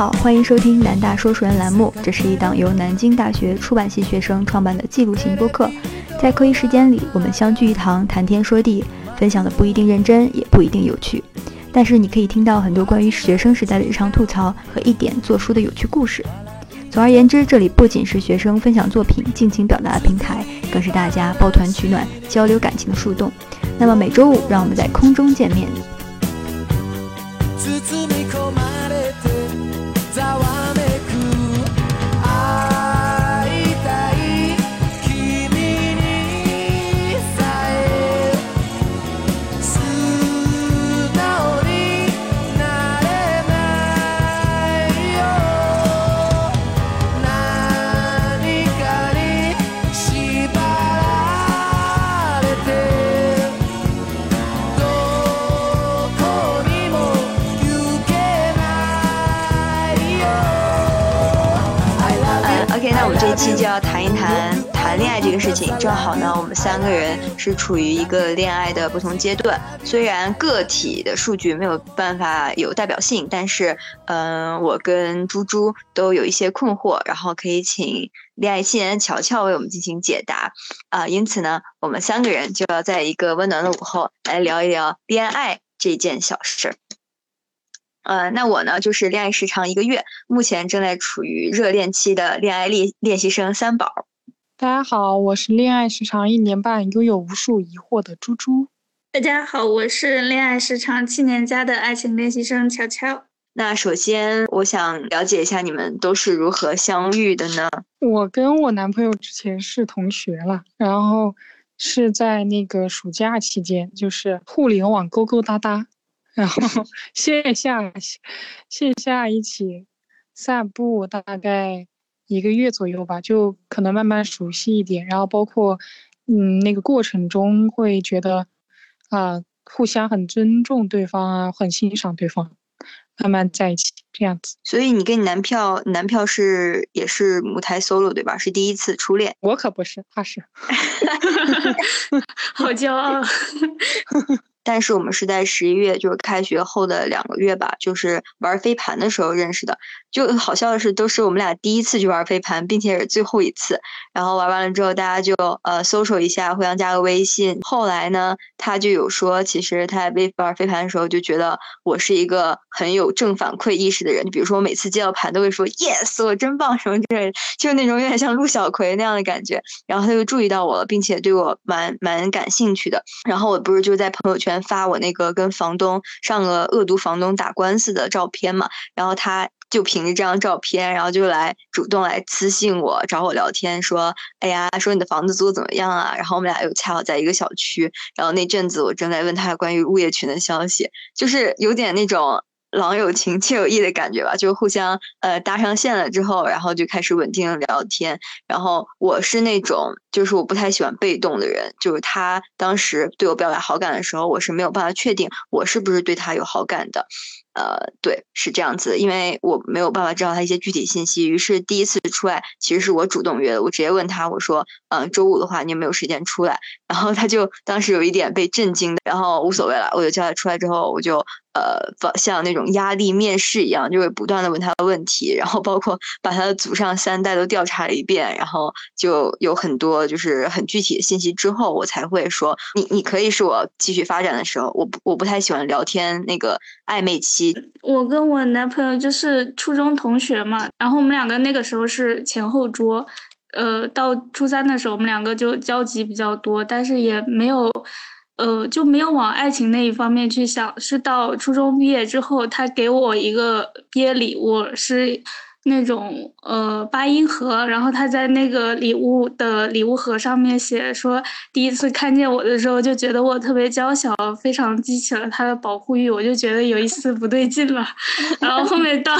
好，欢迎收听南大说书人栏目。这是一档由南京大学出版系学生创办的记录型播客。在课余时间里，我们相聚一堂，谈天说地，分享的不一定认真，也不一定有趣。但是你可以听到很多关于学生时代的日常吐槽和一点做书的有趣故事。总而言之，这里不仅是学生分享作品、尽情表达的平台，更是大家抱团取暖、交流感情的树洞。那么每周五，让我们在空中见面。事情。正好呢，我们三个人是处于一个恋爱的不同阶段。虽然个体的数据没有办法有代表性，但是，嗯，我跟猪猪都有一些困惑，然后可以请恋爱新人乔乔为我们进行解答。啊，因此呢，我们三个人就要在一个温暖的午后来聊一聊恋爱这件小事。呃，那我呢，就是恋爱时长一个月，目前正在处于热恋期的恋爱练练习生三宝。大家好，我是恋爱时长一年半，拥有无数疑惑的猪猪。大家好，我是恋爱时长七年加的爱情练习生乔乔。那首先，我想了解一下你们都是如何相遇的呢？我跟我男朋友之前是同学了，然后是在那个暑假期间，就是互联网勾勾搭搭。然后 线下线下一起散步，大概一个月左右吧，就可能慢慢熟悉一点。然后包括嗯，那个过程中会觉得啊，互相很尊重对方啊，很欣赏对方，慢慢在一起这样子。所以你跟你男票男票是也是母胎 solo 对吧？是第一次初恋？我可不是，他是，好骄傲。但是我们是在十一月，就是开学后的两个月吧，就是玩飞盘的时候认识的。就好笑的是，都是我们俩第一次去玩飞盘，并且是最后一次。然后玩完了之后，大家就呃搜索一下，互相加个微信。后来呢，他就有说，其实他在飞玩飞盘的时候就觉得我是一个很有正反馈意识的人。就比如说，我每次接到盘都会说 “yes，我真棒”什么之类的，就是那种有点像陆小葵那样的感觉。然后他就注意到我了，并且对我蛮蛮感兴趣的。然后我不是就在朋友圈发我那个跟房东上个恶毒房东打官司的照片嘛？然后他。就凭着这张照片，然后就来主动来私信我，找我聊天，说：“哎呀，说你的房子租的怎么样啊？”然后我们俩又恰好在一个小区，然后那阵子我正在问他关于物业群的消息，就是有点那种郎有情妾有意的感觉吧，就互相呃搭上线了之后，然后就开始稳定聊天。然后我是那种就是我不太喜欢被动的人，就是他当时对我表达好感的时候，我是没有办法确定我是不是对他有好感的。呃，对，是这样子，因为我没有办法知道他一些具体信息，于是第一次出来，其实是我主动约的，我直接问他，我说，嗯，周五的话，你有没有时间出来？然后他就当时有一点被震惊，然后无所谓了，我就叫他出来之后，我就。呃，像那种压力面试一样，就会不断的问他的问题，然后包括把他的祖上三代都调查了一遍，然后就有很多就是很具体的信息之后，我才会说你你可以是我继续发展的时候，我不我不太喜欢聊天那个暧昧期。我跟我男朋友就是初中同学嘛，然后我们两个那个时候是前后桌，呃，到初三的时候我们两个就交集比较多，但是也没有。呃，就没有往爱情那一方面去想，是到初中毕业之后，他给我一个毕业礼物，是。那种呃八音盒，然后他在那个礼物的礼物盒上面写说，第一次看见我的时候就觉得我特别娇小，非常激起了他的保护欲，我就觉得有一丝不对劲了。然后后面到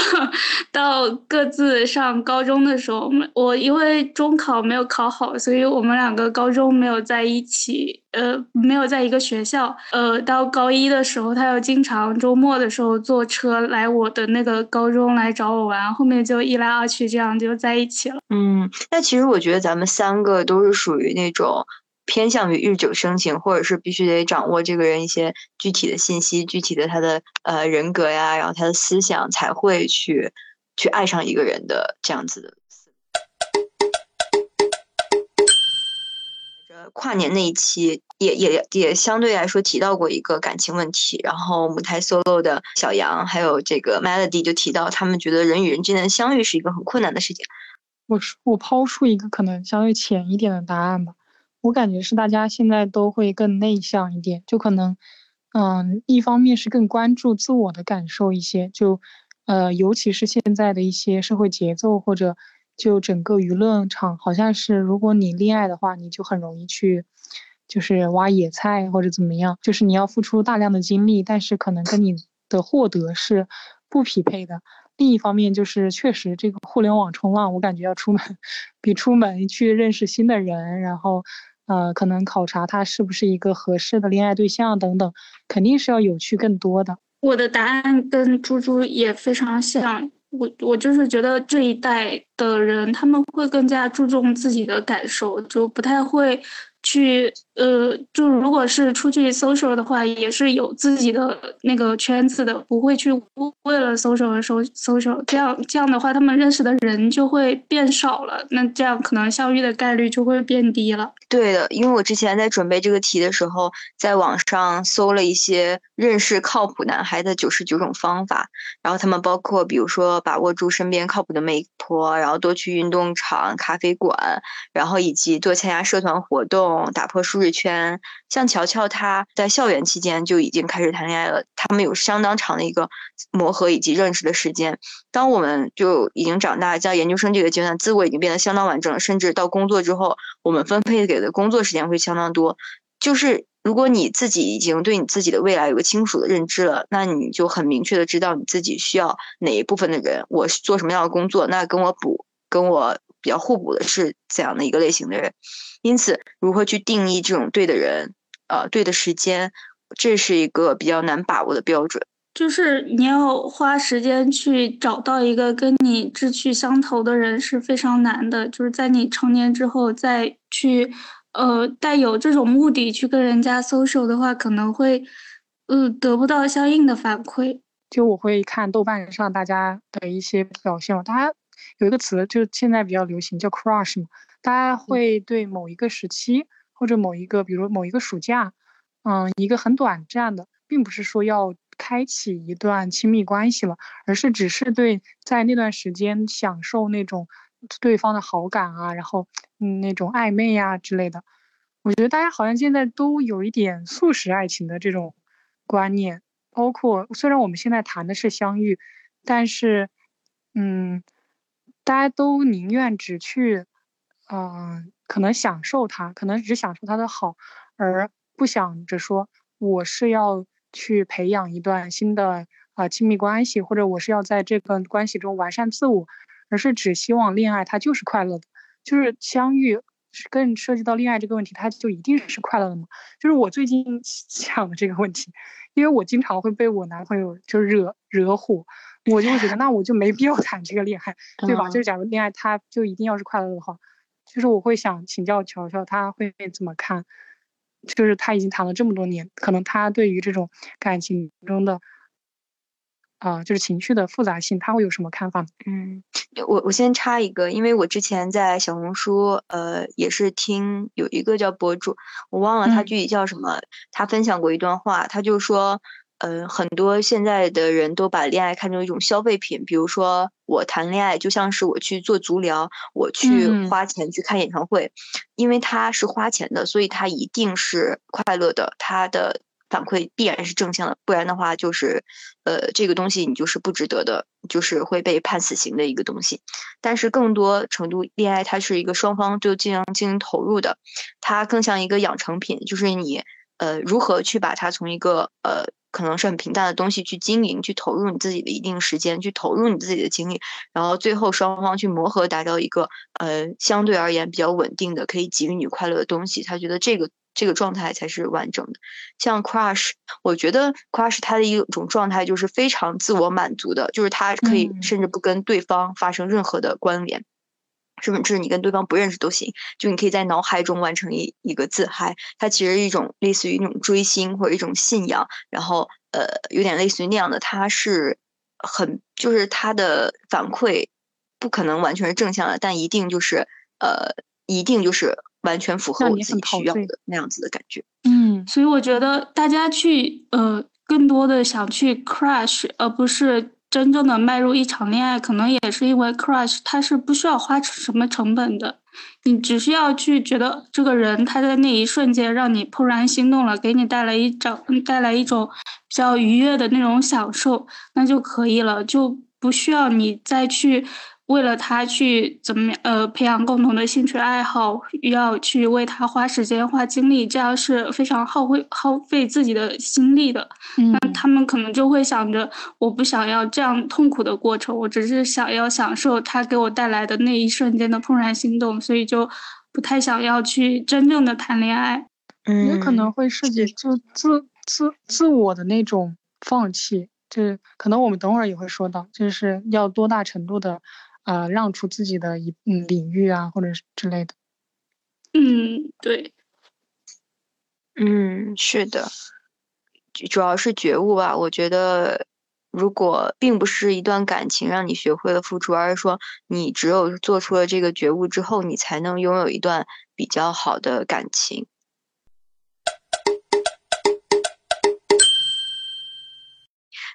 到各自上高中的时候，我因为中考没有考好，所以我们两个高中没有在一起，呃，没有在一个学校。呃，到高一的时候，他又经常周末的时候坐车来我的那个高中来找我玩，后面就。一来二去，这样就在一起了。嗯，那其实我觉得咱们三个都是属于那种偏向于日久生情，或者是必须得掌握这个人一些具体的信息、具体的他的呃人格呀，然后他的思想才会去去爱上一个人的这样子的。跨年那一期也也也相对来说提到过一个感情问题，然后母胎 solo 的小杨还有这个 Melody 就提到，他们觉得人与人之间的相遇是一个很困难的事情。我我抛出一个可能相对浅一点的答案吧，我感觉是大家现在都会更内向一点，就可能，嗯，一方面是更关注自我的感受一些，就，呃，尤其是现在的一些社会节奏或者。就整个舆论场，好像是如果你恋爱的话，你就很容易去，就是挖野菜或者怎么样，就是你要付出大量的精力，但是可能跟你的获得是不匹配的。另一方面，就是确实这个互联网冲浪，我感觉要出门，比出门去认识新的人，然后，呃，可能考察他是不是一个合适的恋爱对象等等，肯定是要有趣更多的。我的答案跟猪猪也非常像。我我就是觉得这一代的人，他们会更加注重自己的感受，就不太会。去呃，就如果是出去 social 的话，也是有自己的那个圈子的，不会去为了 social 而 social。这样这样的话，他们认识的人就会变少了，那这样可能相遇的概率就会变低了。对的，因为我之前在准备这个题的时候，在网上搜了一些认识靠谱男孩的九十九种方法，然后他们包括比如说把握住身边靠谱的媒婆，然后多去运动场、咖啡馆，然后以及多参加社团活动。打破舒适圈，像乔乔他在校园期间就已经开始谈恋爱了，他们有相当长的一个磨合以及认识的时间。当我们就已经长大，在研究生这个阶段，自我已经变得相当完整，甚至到工作之后，我们分配给的工作时间会相当多。就是如果你自己已经对你自己的未来有个清楚的认知了，那你就很明确的知道你自己需要哪一部分的人，我做什么样的工作，那跟我补，跟我比较互补的是怎样的一个类型的人。因此，如何去定义这种对的人，呃，对的时间，这是一个比较难把握的标准。就是你要花时间去找到一个跟你志趣相投的人是非常难的。就是在你成年之后再去，呃，带有这种目的去跟人家 social 的话，可能会，呃，得不到相应的反馈。就我会看豆瓣上大家的一些表现，大家有一个词，就现在比较流行，叫 crush 嘛。大家会对某一个时期或者某一个，比如某一个暑假，嗯，一个很短暂的，并不是说要开启一段亲密关系了，而是只是对在那段时间享受那种对方的好感啊，然后嗯那种暧昧呀之类的。我觉得大家好像现在都有一点速食爱情的这种观念，包括虽然我们现在谈的是相遇，但是嗯，大家都宁愿只去。嗯，可能享受它，可能只享受它的好，而不想着说我是要去培养一段新的啊亲密关系，或者我是要在这个关系中完善自我，而是只希望恋爱它就是快乐的，就是相遇更涉及到恋爱这个问题，他就一定是快乐的吗？就是我最近想的这个问题，因为我经常会被我男朋友就惹惹火，我就会觉得那我就没必要 谈这个恋爱，对吧？就是假如恋爱他就一定要是快乐的话。就是我会想请教乔乔，他会怎么看？就是他已经谈了这么多年，可能他对于这种感情中的，啊，就是情绪的复杂性，他会有什么看法？嗯，我我先插一个，因为我之前在小红书，呃，也是听有一个叫博主，我忘了他具体叫什么，他分享过一段话，他就说。嗯，很多现在的人都把恋爱看成一种消费品，比如说我谈恋爱就像是我去做足疗，我去花钱去看演唱会，因为他是花钱的，所以他一定是快乐的，他的反馈必然是正向的，不然的话就是，呃，这个东西你就是不值得的，就是会被判死刑的一个东西。但是更多程度，恋爱它是一个双方就进行进行投入的，它更像一个养成品，就是你呃如何去把它从一个呃。可能是很平淡的东西去经营，去投入你自己的一定时间，去投入你自己的精力，然后最后双方去磨合，达到一个呃相对而言比较稳定的，可以给予你快乐的东西。他觉得这个这个状态才是完整的。像 crush，我觉得 crush 它的一种状态就是非常自我满足的，就是他可以甚至不跟对方发生任何的关联。甚至你跟对方不认识都行，就你可以在脑海中完成一一个自嗨，它其实一种类似于那种追星或者一种信仰，然后呃有点类似于那样的，它是很就是他的反馈不可能完全是正向的，但一定就是呃，一定就是完全符合我自己需要的那样子的感觉。嗯，所以我觉得大家去呃，更多的想去 crush，而不是。真正的迈入一场恋爱，可能也是因为 crush，它是不需要花什么成本的，你只需要去觉得这个人他在那一瞬间让你怦然心动了，给你带来一种带来一种比较愉悦的那种享受，那就可以了，就不需要你再去。为了他去怎么呃培养共同的兴趣爱好，要去为他花时间花精力，这样是非常耗费耗费自己的心力的。那他们可能就会想着，我不想要这样痛苦的过程，我只是想要享受他给我带来的那一瞬间的怦然心动，所以就不太想要去真正的谈恋爱。嗯，也可能会涉及自自自自我的那种放弃，就是可能我们等会儿也会说到，就是要多大程度的。啊，让出自己的一嗯领域啊，或者是之类的。嗯，对。嗯，是的，主要是觉悟吧。我觉得，如果并不是一段感情让你学会了付出，而是说你只有做出了这个觉悟之后，你才能拥有一段比较好的感情。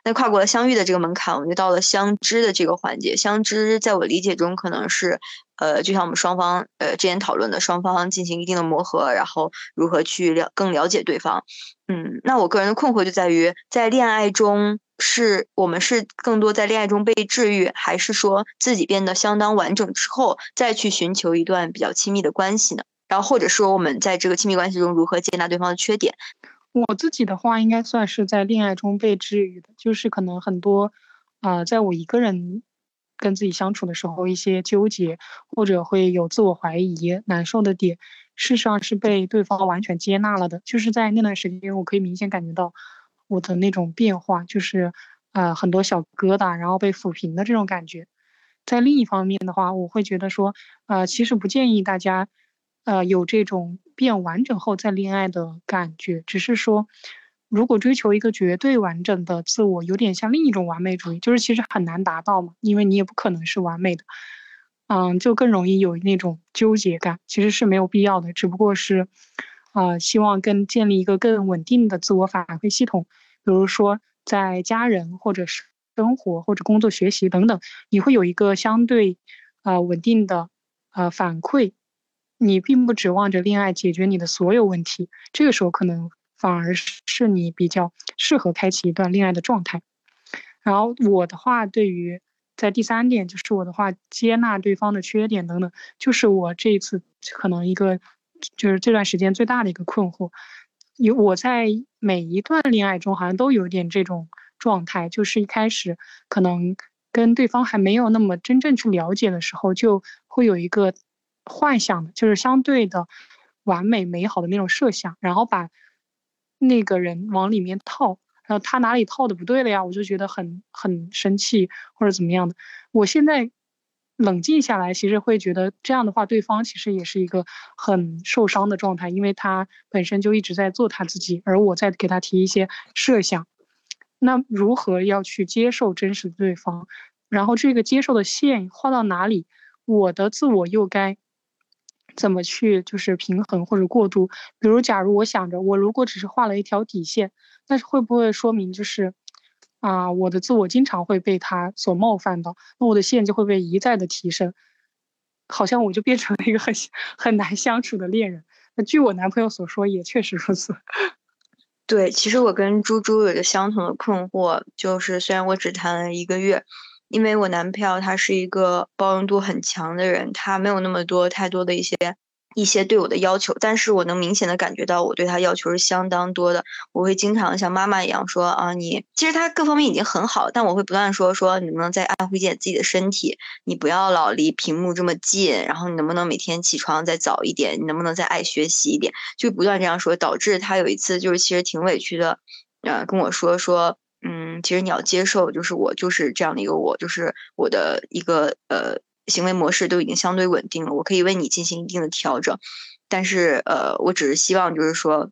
那跨过了相遇的这个门槛，我们就到了相知的这个环节。相知在我理解中，可能是，呃，就像我们双方，呃，之前讨论的，双方进行一定的磨合，然后如何去了更了解对方。嗯，那我个人的困惑就在于，在恋爱中，是我们是更多在恋爱中被治愈，还是说自己变得相当完整之后，再去寻求一段比较亲密的关系呢？然后或者说我们在这个亲密关系中如何接纳对方的缺点？我自己的话，应该算是在恋爱中被治愈的，就是可能很多，啊，在我一个人跟自己相处的时候，一些纠结或者会有自我怀疑、难受的点，事实上是被对方完全接纳了的。就是在那段时间，我可以明显感觉到我的那种变化，就是啊，很多小疙瘩，然后被抚平的这种感觉。在另一方面的话，我会觉得说，啊，其实不建议大家。呃，有这种变完整后再恋爱的感觉，只是说，如果追求一个绝对完整的自我，有点像另一种完美主义，就是其实很难达到嘛，因为你也不可能是完美的，嗯，就更容易有那种纠结感，其实是没有必要的，只不过是，啊，希望更建立一个更稳定的自我反馈系统，比如说在家人或者是生活或者工作学习等等，你会有一个相对，啊，稳定的，呃，反馈。你并不指望着恋爱解决你的所有问题，这个时候可能反而是你比较适合开启一段恋爱的状态。然后我的话，对于在第三点就是我的话，接纳对方的缺点等等，就是我这一次可能一个就是这段时间最大的一个困惑。有我在每一段恋爱中好像都有点这种状态，就是一开始可能跟对方还没有那么真正去了解的时候，就会有一个。幻想的就是相对的完美美好的那种设想，然后把那个人往里面套，然后他哪里套的不对了呀？我就觉得很很生气或者怎么样的。我现在冷静下来，其实会觉得这样的话，对方其实也是一个很受伤的状态，因为他本身就一直在做他自己，而我在给他提一些设想。那如何要去接受真实的对方？然后这个接受的线画到哪里？我的自我又该？怎么去就是平衡或者过渡？比如，假如我想着，我如果只是画了一条底线，那会不会说明就是啊，我的自我经常会被他所冒犯到，那我的线就会被一再的提升，好像我就变成了一个很 很难相处的恋人。那据我男朋友所说，也确实如此。对，其实我跟猪猪有着相同的困惑，就是虽然我只谈了一个月。因为我男票他是一个包容度很强的人，他没有那么多太多的一些一些对我的要求，但是我能明显的感觉到我对他要求是相当多的。我会经常像妈妈一样说啊，你其实他各方面已经很好，但我会不断说说你能不能再爱护一点自己的身体，你不要老离屏幕这么近，然后你能不能每天起床再早一点，你能不能再爱学习一点，就不断这样说，导致他有一次就是其实挺委屈的，呃，跟我说说。其实你要接受，就是我就是这样的一个我，就是我的一个呃行为模式都已经相对稳定了，我可以为你进行一定的调整，但是呃，我只是希望就是说，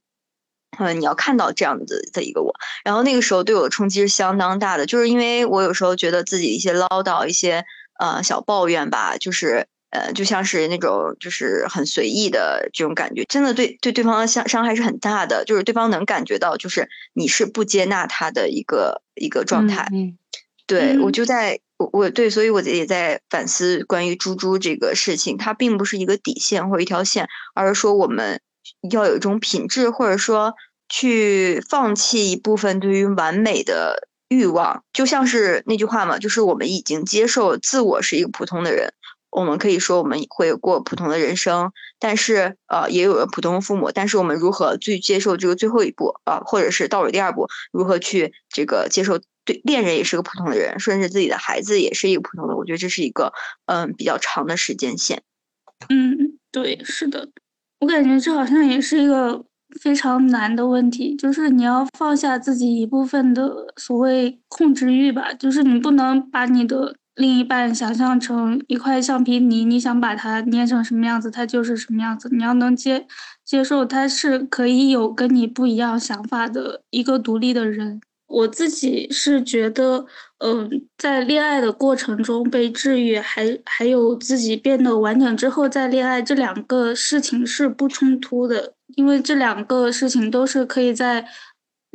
嗯，你要看到这样子的一个我，然后那个时候对我的冲击是相当大的，就是因为我有时候觉得自己一些唠叨、一些呃小抱怨吧，就是呃就像是那种就是很随意的这种感觉，真的对对对方的伤伤害是很大的，就是对方能感觉到就是你是不接纳他的一个一个状态。嗯，对我嗯就在我我对，所以我也在反思关于猪猪这个事情，它并不是一个底线或一条线，而是说我们要有一种品质，或者说去放弃一部分对于完美的欲望，就像是那句话嘛，就是我们已经接受自我是一个普通的人。我们可以说我们会过普通的人生，但是呃也有了普通父母，但是我们如何去接受这个最后一步啊、或者是倒数第二步，如何去这个接受对恋人也是个普通的人，甚至自己的孩子也是一个普通的，我觉得这是一个嗯比较长的时间线。嗯，对，是的，我感觉这好像也是一个非常难的问题，就是你要放下自己一部分的所谓控制欲吧，就是你不能把你的另一半想象成一块橡皮泥，你想把它捏成什么样子，它就是什么样子，你要能接接受他是可以有跟你不一样想法的一个独立的人。我自己是觉得，嗯、在恋爱的过程中被治愈，还还有自己变得完整之后再恋爱，这两个事情是不冲突的，因为这两个事情都是可以在，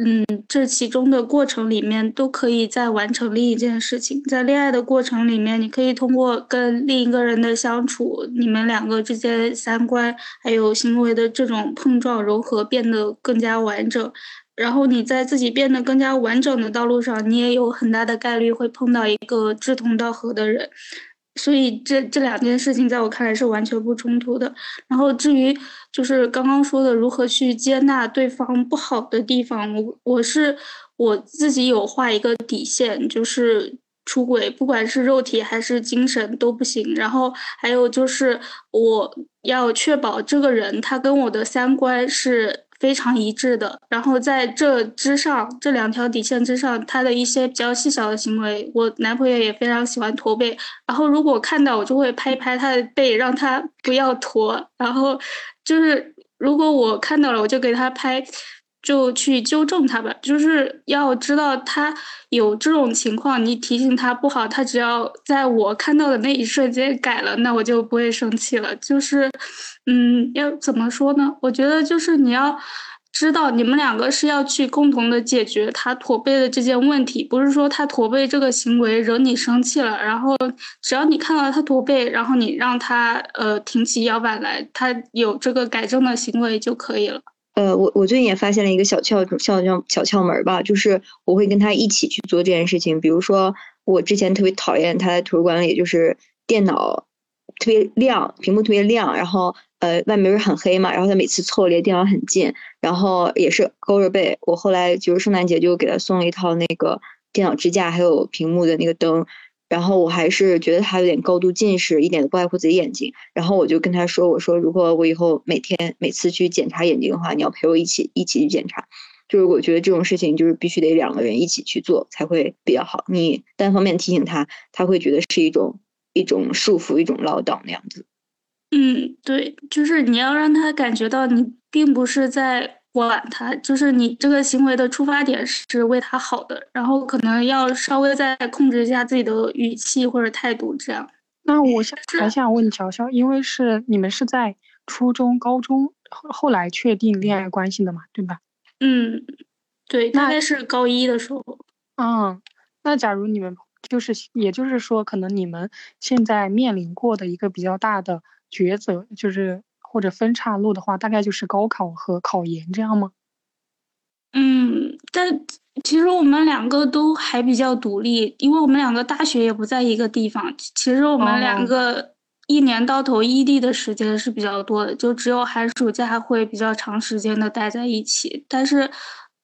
嗯，这其中的过程里面都可以再完成另一件事情。在恋爱的过程里面，你可以通过跟另一个人的相处，你们两个之间三观还有行为的这种碰撞融合，变得更加完整。然后你在自己变得更加完整的道路上，你也有很大的概率会碰到一个志同道合的人，所以这这两件事情在我看来是完全不冲突的。然后至于就是刚刚说的如何去接纳对方不好的地方，我我是我自己有画一个底线，就是出轨，不管是肉体还是精神都不行。然后还有就是我要确保这个人他跟我的三观是非常一致的。然后在这之上，这两条底线之上，他的一些比较细小的行为，我男朋友也非常喜欢驼背。然后如果看到我就会拍一拍他的背，让他不要驼。然后就是如果我看到了，我就给他拍。就去纠正他吧，就是要知道他有这种情况，你提醒他不好，他只要在我看到的那一瞬间改了，那我就不会生气了。就是，嗯，要怎么说呢？我觉得就是你要知道，你们两个是要去共同的解决他驼背的这件问题，不是说他驼背这个行为惹你生气了，然后只要你看到他驼背，然后你让他呃挺起腰板来，他有这个改正的行为就可以了。呃，我我最近也发现了一个小窍小窍小窍门儿吧，就是我会跟他一起去做这件事情。比如说，我之前特别讨厌他在图书馆里，就是电脑特别亮，屏幕特别亮，然后呃外面不是很黑嘛，然后他每次凑离电脑很近，然后也是勾着背。我后来就是圣诞节就给他送了一套那个电脑支架，还有屏幕的那个灯。然后我还是觉得他有点高度近视，一点都不爱护自己眼睛。然后我就跟他说：“我说如果我以后每天每次去检查眼睛的话，你要陪我一起一起去检查。就是我觉得这种事情就是必须得两个人一起去做才会比较好。你单方面提醒他，他会觉得是一种一种束缚，一种唠叨那样子。嗯，对，就是你要让他感觉到你并不是在管他，就是你这个行为的出发点是为他好的，然后可能要稍微再控制一下自己的语气或者态度，这样。那我想是还想问乔乔，因为是你们是在初中、高中后后来确定恋爱关系的嘛，对吧？嗯，对，大那概是高一的时候。嗯，那假如你们就是，也就是说，可能你们现在面临过的一个比较大的抉择，就是或者分岔路的话，大概就是高考和考研这样吗？嗯，但其实我们两个都还比较独立，因为我们两个大学也不在一个地方。其实我们两哦个一年到头异地的时间是比较多的，就只有寒暑假会比较长时间的待在一起。但是，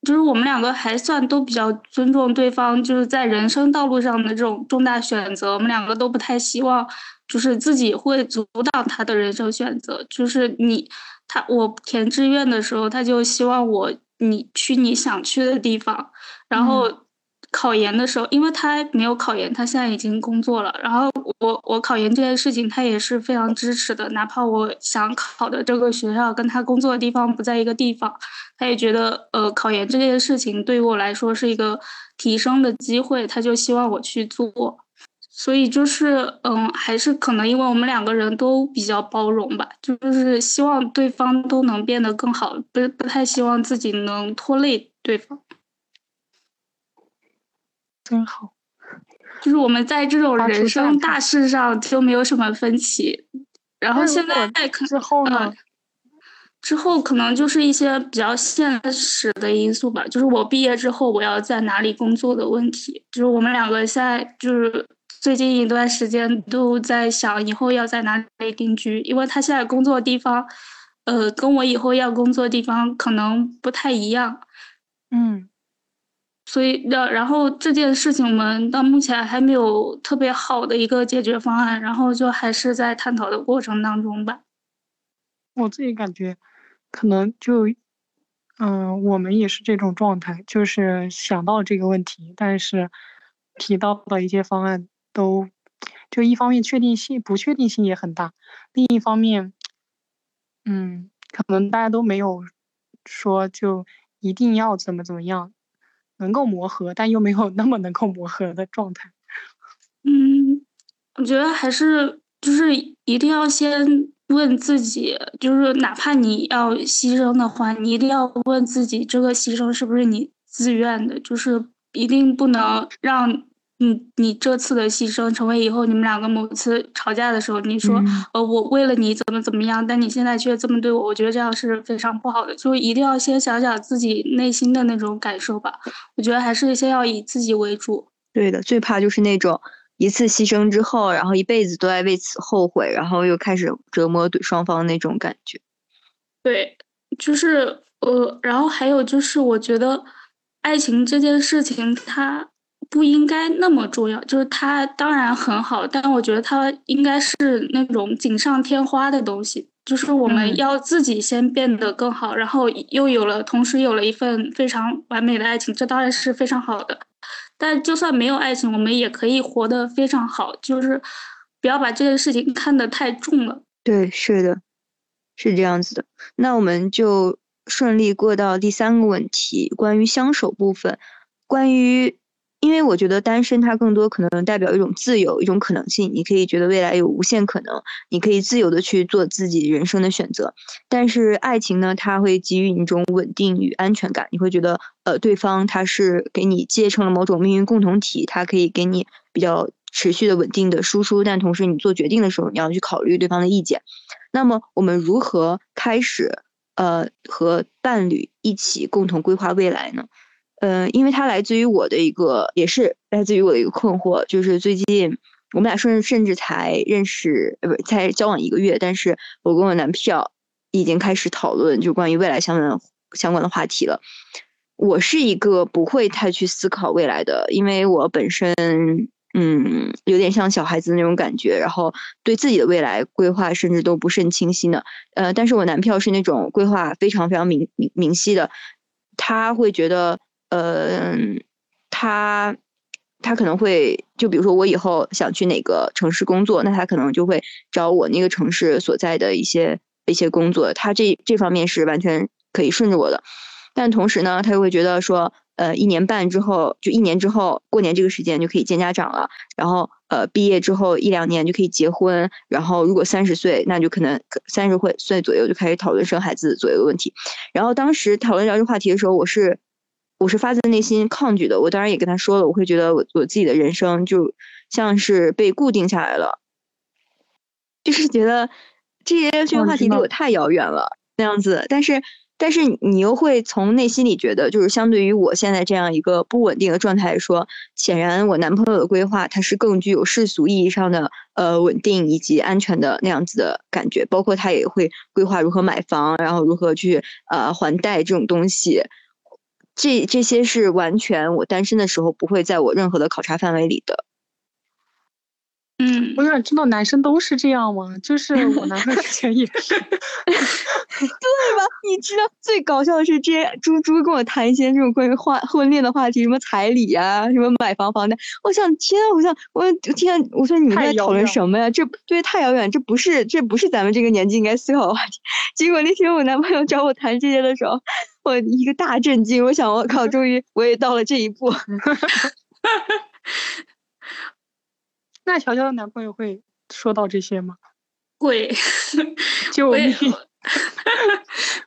就是我们两个还算都比较尊重对方，就是在人生道路上的这种重大选择，我们两个都不太希望，就是自己会阻挡他的人生选择。就是你他我填志愿的时候，他就希望我你去你想去的地方，然后考研的时候，因为他没有考研，他现在已经工作了。然后我我考研这件事情，他也是非常支持的，哪怕我想考的这个学校跟他工作的地方不在一个地方，他也觉得呃考研这件事情对于我来说是一个提升的机会，他就希望我去做。所以就是，嗯，还是可能因为我们两个人都比较包容吧，就是希望对方都能变得更好，不不太希望自己能拖累对方。真好，就是我们在这种人生大事上就没有什么分歧。然后现在之后呢？之后可能就是一些比较现实的因素吧，就是我毕业之后我要在哪里工作的问题。就是我们两个现在就是。最近一段时间都在想以后要在哪里定居，因为他现在工作地方，呃，跟我以后要工作地方可能不太一样，嗯，所以然然后这件事情我们到目前还没有特别好的一个解决方案，然后就还是在探讨的过程当中吧。我自己感觉，可能就，嗯，我们也是这种状态，就是想到这个问题，但是提到的一些方案。都，就一方面确定性不确定性也很大，另一方面，嗯，可能大家都没有说就一定要怎么怎么样，能够磨合，但又没有那么能够磨合的状态。嗯，我觉得还是就是一定要先问自己，就是哪怕你要牺牲的话，你一定要问自己，这个牺牲是不是你自愿的，就是一定不能让。嗯，你这次的牺牲，成为以后你们两个某次吵架的时候，你说，呃，我为了你怎么怎么样，但你现在却这么对我，我觉得这样是非常不好的。就一定要先想想自己内心的那种感受吧。我觉得还是先要以自己为主。对的，最怕就是那种一次牺牲之后，然后一辈子都在为此后悔，然后又开始折磨对双方那种感觉。对，就是呃，然后还有就是，我觉得爱情这件事情，它。不应该那么重要，就是它当然很好，但我觉得它应该是那种锦上添花的东西。就是我们要自己先变得更好，然后又有了，同时有了一份非常完美的爱情，这当然是非常好的。但就算没有爱情，我们也可以活得非常好。就是不要把这件事情看得太重了。对，是的，是这样子的。那我们就顺利过到第三个问题，关于相守部分，关于。因为我觉得单身它更多可能代表一种自由，一种可能性。你可以觉得未来有无限可能，你可以自由的去做自己人生的选择。但是爱情呢，它会给予你一种稳定与安全感。你会觉得，呃，对方他是给你结成了某种命运共同体，它可以给你比较持续的稳定的输出。但同时，你做决定的时候，你要去考虑对方的意见。那么，我们如何开始，呃，和伴侣一起共同规划未来呢？嗯，因为它来自于我的一个，也是来自于我的一个困惑，就是最近我们俩甚至甚至才认识，呃，不，才交往一个月，但是我跟我男票已经开始讨论就关于未来相关相关的话题了。我是一个不会太去思考未来的，因为我本身嗯有点像小孩子那种感觉，然后对自己的未来规划甚至都不是很清晰的。呃，但是我男票是那种规划非常非常明明明晰的，他会觉得。呃，他他可能会就比如说我以后想去哪个城市工作，那他可能就会找我那个城市所在的一些一些工作。他这这方面是完全可以顺着我的，但同时呢，他又会觉得说，呃，一年半之后，就一年之后过年这个时间就可以见家长了，然后呃，毕业之后一两年就可以结婚，然后如果三十岁，那就可能三十岁岁左右就开始讨论生孩子左右的问题。然后当时讨论聊这话题的时候，我是。我是发自内心抗拒的，我当然也跟他说了，我会觉得我我自己的人生就像是被固定下来了，就是觉得这些这些话题离我太遥远了那样子。但是但是你又会从内心里觉得，就是相对于我现在这样一个不稳定的状态来说，显然我男朋友的规划他是更具有世俗意义上的呃稳定以及安全的那样子的感觉，包括他也会规划如何买房，然后如何去呃还贷这种东西。这这些是完全我单身的时候不会在我任何的考察范围里的。嗯，我想知道男生都是这样吗？就是我男朋友之前也是，对吧？你知道最搞笑的是，这些猪猪跟我谈一些这种关于话婚恋的话题，什么彩礼啊，什么买房房贷。我想天，我想我天，我说你们在讨论什么呀？这对太遥远，这不是这不是咱们这个年纪应该思考的话题。结果那天我男朋友找我谈这些的时候。我一个大震惊，我想我靠，终于我也到了这一步。那乔乔的男朋友会说到这些吗？会，救命！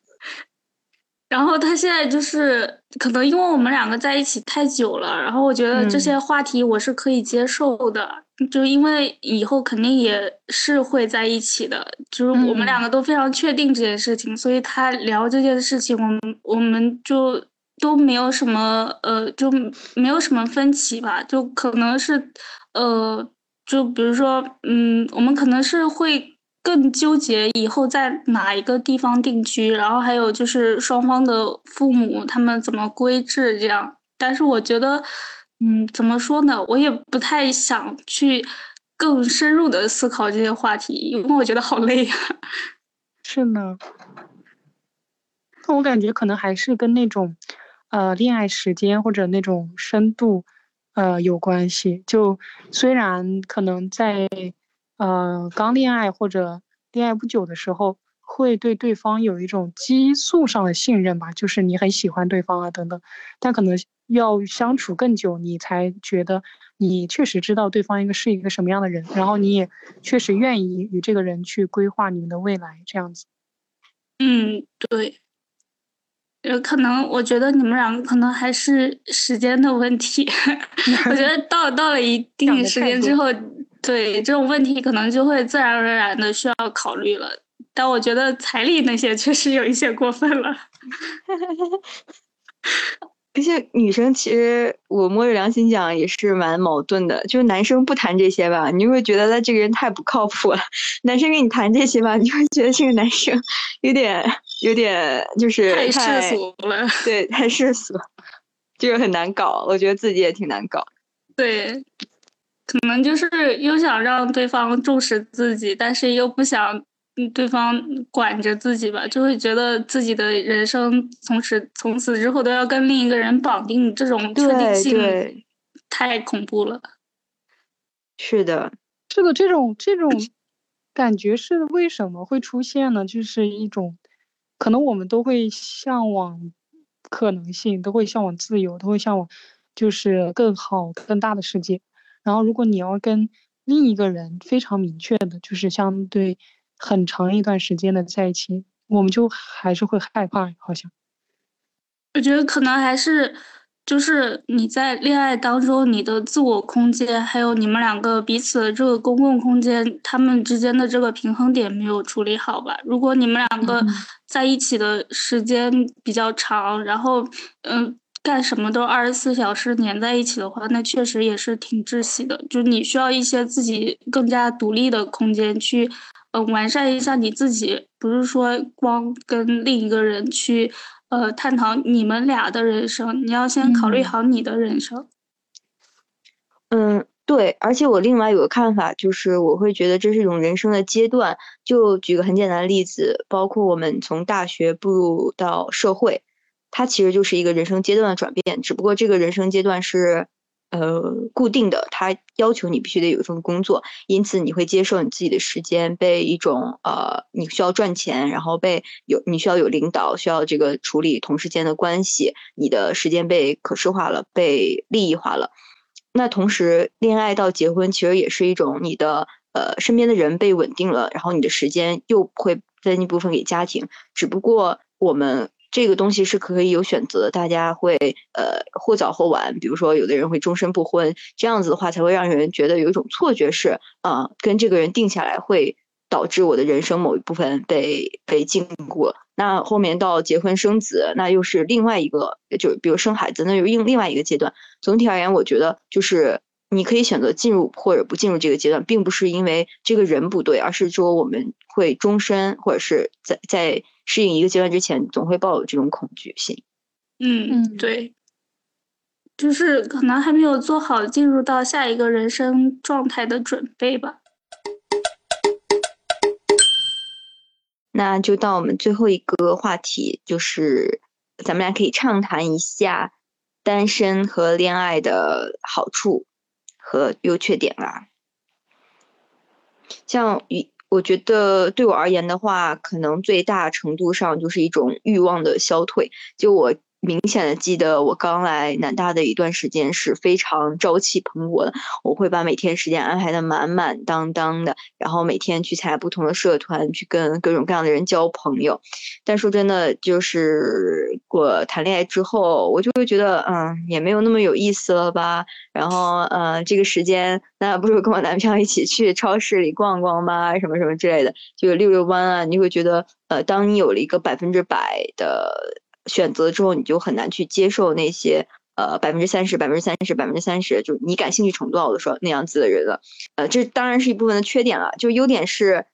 然后他现在就是可能因为我们两个在一起太久了，然后我觉得这些话题我是可以接受的，就因为以后肯定也是会在一起的，就是我们两个都非常确定这件事情，所以他聊这件事情，我们我们就都没有什么呃，就没有什么分歧吧，就可能是呃，就比如说嗯，我们可能是会。更纠结以后在哪一个地方定居，然后还有就是双方的父母他们怎么规制这样。但是我觉得，嗯，怎么说呢？我也不太想去更深入的思考这些话题，因为我觉得好累呀。是呢，那我感觉可能还是跟那种呃恋爱时间或者那种深度呃有关系。就虽然可能在。呃，刚恋爱或者恋爱不久的时候，会对对方有一种激素上的信任吧，就是你很喜欢对方啊等等。但可能要相处更久，你才觉得你确实知道对方一个是一个什么样的人，然后你也确实愿意与这个人去规划你们的未来，这样子。嗯，对。有可能，我觉得你们两个可能还是时间的问题。我觉得到到了一定时间之后。对这种问题，可能就会自然而然的需要考虑了。但我觉得彩礼那些确实有一些过分了。而且女生其实我摸着良心讲也是蛮矛盾的，就是男生不谈这些吧，你会觉得他这个人太不靠谱了；男生跟你谈这些吧，你会觉得这个男生 有点有点就是太世俗了。对，太世俗，就是很难搞。我觉得自己也挺难搞。对。可能就是又想让对方重视自己，但是又不想对方管着自己吧，就会觉得自己的人生从此从此之后都要跟另一个人绑定，这种确定性太恐怖了。是的，是的，这种这种感觉是为什么会出现呢？就是一种可能我们都会向往可能性，都会向往自由，都会向往就是更好更大的世界。然后，如果你要跟另一个人非常明确的，就是相对很长一段时间的在一起，我们就还是会害怕，好像。我觉得可能还是就是你在恋爱当中，你的自我空间，还有你们两个彼此的这个公共空间，他们之间的这个平衡点没有处理好吧？如果你们两个在一起的时间比较长，然后嗯。干什么都二十四小时粘在一起的话，那确实也是挺窒息的。就是你需要一些自己更加独立的空间去，呃，完善一下你自己。不是说光跟另一个人去，呃，探讨你们俩的人生，你要先考虑好你的人生。嗯，对。而且我另外有个看法，就是我会觉得这是一种人生的阶段。就举个很简单的例子，包括我们从大学步入到社会。它其实就是一个人生阶段的转变，只不过这个人生阶段是，呃，固定的，它要求你必须得有一份工作，因此你会接受你自己的时间被一种呃，你需要赚钱，然后被有你需要有领导，需要这个处理同事间的关系，你的时间被可视化了，被利益化了。那同时，恋爱到结婚其实也是一种你的呃身边的人被稳定了，然后你的时间又会分一部分给家庭，只不过我们。这个东西是可以有选择，大家会呃或早或晚，比如说有的人会终身不婚，这样子的话才会让人觉得有一种错觉是啊跟这个人定下来会导致我的人生某一部分被被禁锢。那后面到结婚生子，那又是另外一个，就比如生孩子，那又另另外一个阶段。总体而言，我觉得就是你可以选择进入或者不进入这个阶段，并不是因为这个人不对，而是说我们会终身或者是在在。适应一个阶段之前，总会抱有这种恐惧心。嗯嗯，对，就是可能还没有做好进入到下一个人生状态的准备吧。那就到我们最后一个话题，就是咱们俩可以畅谈一下单身和恋爱的好处和优缺点啦。像与我觉得对我而言的话，可能最大程度上就是一种欲望的消退。就我。明显的记得我刚来南大的一段时间是非常朝气蓬勃的，我会把每天时间安排的满满当当的，然后每天去参加不同的社团，去跟各种各样的人交朋友。但说真的，就是我谈恋爱之后，我就会觉得，嗯，也没有那么有意思了吧。然后，嗯，这个时间那不如跟我男朋友一起去超市里逛逛吧，什么什么之类的，就溜溜弯啊。你会觉得，呃，当你有了一个百分之百的。选择之后，你就很难去接受那些呃百分之三十、百分之三十、百分之三十，就你感兴趣程度我都说那样子的人了。呃，这当然是一部分的缺点了。就优点是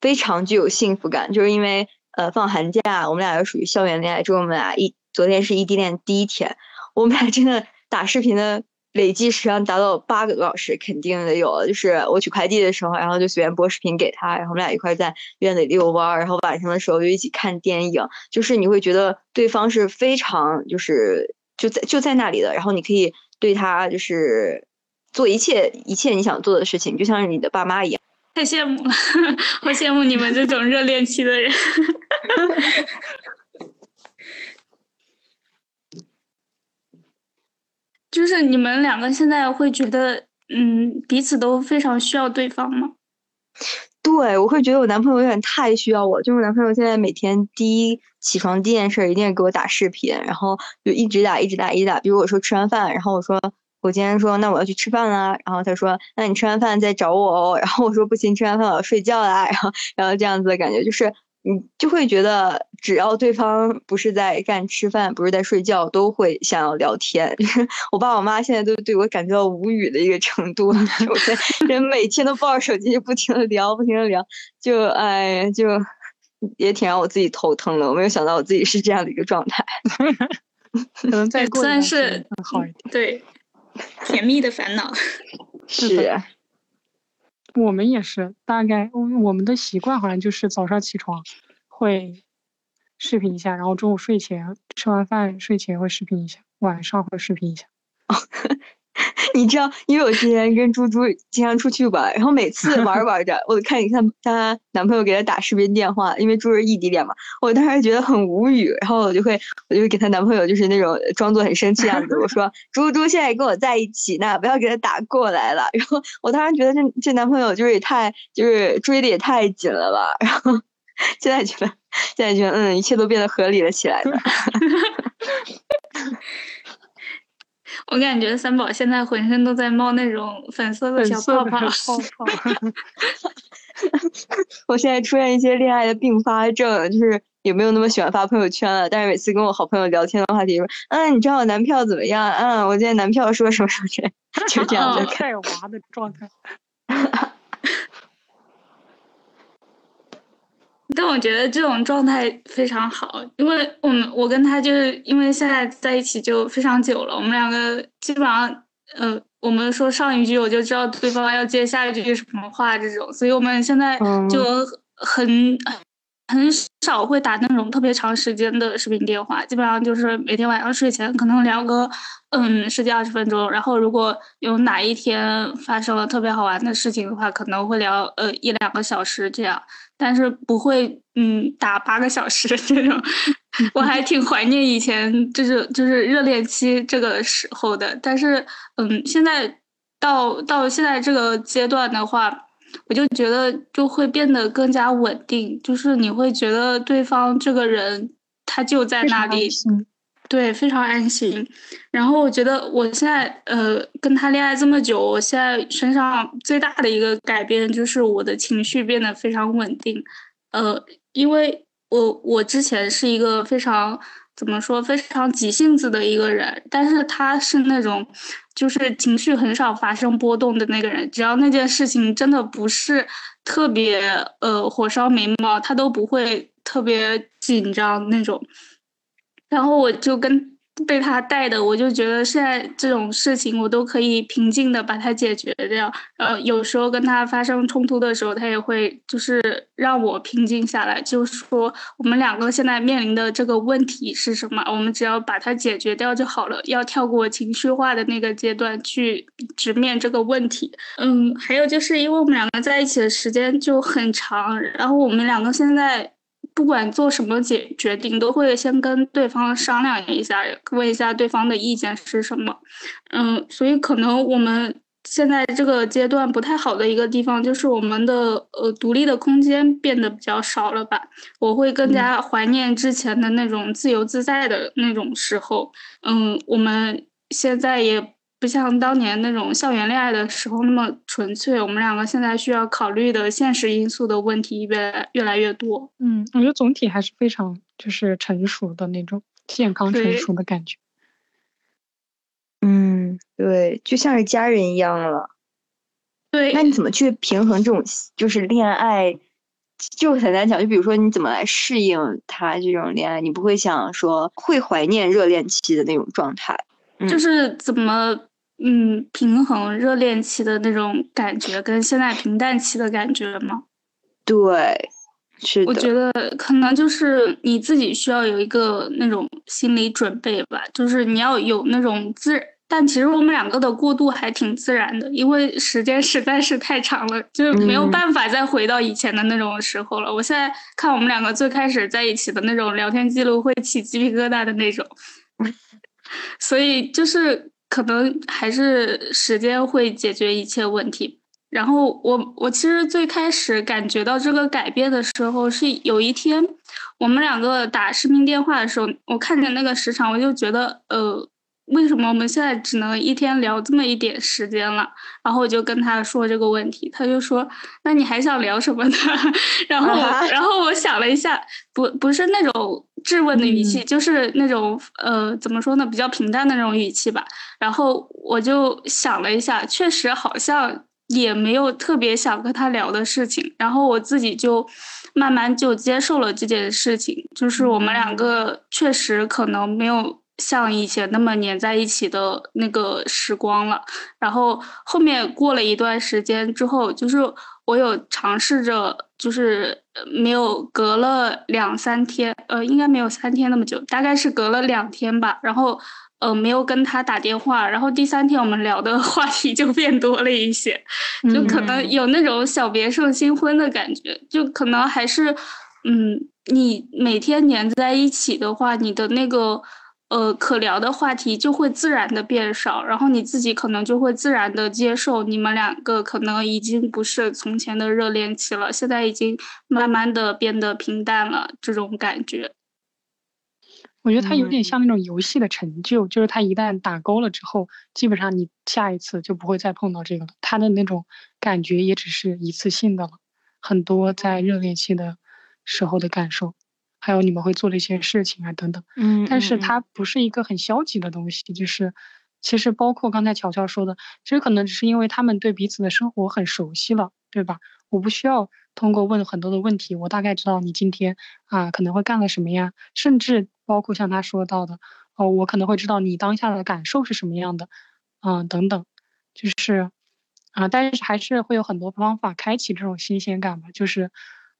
非常具有幸福感，就是因为呃放寒假，我们俩又属于校园恋爱，之后我们俩一昨天是异地恋第一天，我们俩真的打视频的。累计时长达到八个多小时，肯定得有。就是我取快递的时候，然后就随便播视频给他，然后我们俩一块在院子里遛弯儿，然后晚上的时候就一起看电影。就是你会觉得对方是非常就是就在就在那里的，然后你可以对他就是做一切一切你想做的事情，就像是你的爸妈一样。太羡慕了，好羡慕你们这种热恋期的人。就是你们两个现在会觉得，嗯，彼此都非常需要对方吗？对，我会觉得我男朋友有点太需要我。就是我男朋友现在每天第一起床第一件事一定要给我打视频，然后就一直打，一直打，一直打。比如我说吃完饭，然后我说我今天说那我要去吃饭啦，然后他说那你吃完饭再找我哦。然后我说不行，吃完饭我要睡觉啦。然后然后这样子的感觉就是。你就会觉得，只要对方不是在干吃饭，不是在睡觉，都会想要聊天。我爸我妈现在都对我感觉到无语的一个程度，我 人每天都抱着手机，就不停的聊，不停的聊，就哎，就也挺让我自己头疼的。我没有想到我自己是这样的一个状态，可能再过算是好一点。对，甜蜜的烦恼是。我们也是，大概我们的习惯好像就是早上起床会视频一下，然后中午睡前吃完饭睡前会视频一下，晚上会视频一下。你知道，因为我之前跟猪猪经常出去玩，然后每次玩着 玩着，我看你看她男朋友给她打视频电话，因为猪是异地恋嘛，我当时觉得很无语，然后我就会我就会给她男朋友就是那种装作很生气样子，我说 猪猪现在跟我在一起呢，不要给他打过来了。然后我当时觉得这这男朋友就是也太就是追的也太紧了吧，然后现在觉得现在觉得嗯，一切都变得合理了起来。我感觉三宝现在浑身都在冒那种粉色的小泡泡。泡泡 我现在出现一些恋爱的并发症，就是也没有那么喜欢发朋友圈了。但是每次跟我好朋友聊天的话题说：“嗯，你知道我男票怎么样？嗯，我今天男票说什么什么之类，就这样子太娃的状态。但我觉得这种状态非常好，因为我们我跟他就是因为现在在一起就非常久了，我们两个基本上，呃，我们说上一句我就知道对方要接下一句什么话这种，所以我们现在就很很少会打那种特别长时间的视频电话，基本上就是每天晚上睡前可能聊个嗯十几二十分钟，然后如果有哪一天发生了特别好玩的事情的话，可能会聊呃一两个小时这样。但是不会，嗯，打八个小时这种，我还挺怀念以前就是就是热恋期这个时候的。但是，嗯，现在到到现在这个阶段的话，我就觉得就会变得更加稳定，就是你会觉得对方这个人他就在那里。对，非常安心。然后我觉得我现在呃跟他恋爱这么久，我现在身上最大的一个改变就是我的情绪变得非常稳定。呃，因为我我之前是一个非常怎么说非常急性子的一个人，但是他是那种就是情绪很少发生波动的那个人，只要那件事情真的不是特别呃火烧眉毛，他都不会特别紧张那种。然后我就跟被他带的，我就觉得现在这种事情我都可以平静的把它解决掉。呃，有时候跟他发生冲突的时候，他也会就是让我平静下来，就是说我们两个现在面临的这个问题是什么，我们只要把它解决掉就好了，要跳过情绪化的那个阶段去直面这个问题。嗯，还有就是因为我们两个在一起的时间就很长，然后我们两个现在。不管做什么决决定，都会先跟对方商量一下，问一下对方的意见是什么。嗯，所以可能我们现在这个阶段不太好的一个地方，就是我们的呃独立的空间变得比较少了吧。我会更加怀念之前的那种自由自在的那种时候。嗯，我们现在也。不像当年那种校园恋爱的时候那么纯粹，我们两个现在需要考虑的现实因素的问题越来越来越多。嗯，我觉得总体还是非常就是成熟的那种健康成熟的感觉。嗯，对，就像是家人一样了。对，那你怎么去平衡这种就是恋爱？就很难讲。就比如说你怎么来适应他这种恋爱？你不会想说会怀念热恋期的那种状态？就是怎么？嗯，平衡热恋期的那种感觉跟现在平淡期的感觉吗？对，是的。我觉得可能就是你自己需要有一个那种心理准备吧，就是你要有那种自，但其实我们两个的过渡还挺自然的，因为时间实在是太长了，就没有办法再回到以前的那种时候了。我现在看我们两个最开始在一起的那种聊天记录，会起鸡皮疙瘩的那种，所以就是。可能还是时间会解决一切问题。然后我我其实最开始感觉到这个改变的时候，是有一天我们两个打视频电话的时候，我看见那个时长，我就觉得呃。为什么我们现在只能一天聊这么一点时间了？然后我就跟他说这个问题，他就说：“那你还想聊什么呢？” 然后，然后我想了一下，不，不是那种质问的语气，就是那种呃，怎么说呢，比较平淡的那种语气吧。然后我就想了一下，确实好像也没有特别想跟他聊的事情。然后我自己就慢慢就接受了这件事情，就是我们两个确实可能没有。像以前那么黏在一起的那个时光了，然后后面过了一段时间之后，就是我有尝试着，就是没有隔了两三天，呃，应该没有三天那么久，大概是隔了两天吧，然后呃没有跟他打电话，然后第三天我们聊的 话题就变多了一些，就可能有那种小别胜新婚的感觉，就可能还是，嗯，你每天黏在一起的话，你的那个。呃，可聊的话题就会自然的变少，然后你自己可能就会自然的接受你们两个可能已经不是从前的热恋期了，现在已经慢慢的变得平淡了，这种感觉。我觉得它有点像那种游戏的成就，就是它一旦打勾了之后，基本上你下一次就不会再碰到这个了。它的那种感觉也只是一次性的了，很多在热恋期的时候的感受。还有你们会做的一些事情啊，等等，嗯，但是它不是一个很消极的东西，就是其实包括刚才乔乔说的，其实可能只是因为他们对彼此的生活很熟悉了，对吧？我不需要通过问很多的问题，我大概知道你今天啊可能会干了什么呀，甚至包括像他说到的，哦，我可能会知道你当下的感受是什么样的，嗯，等等，就是啊，但是还是会有很多方法开启这种新鲜感吧，就是。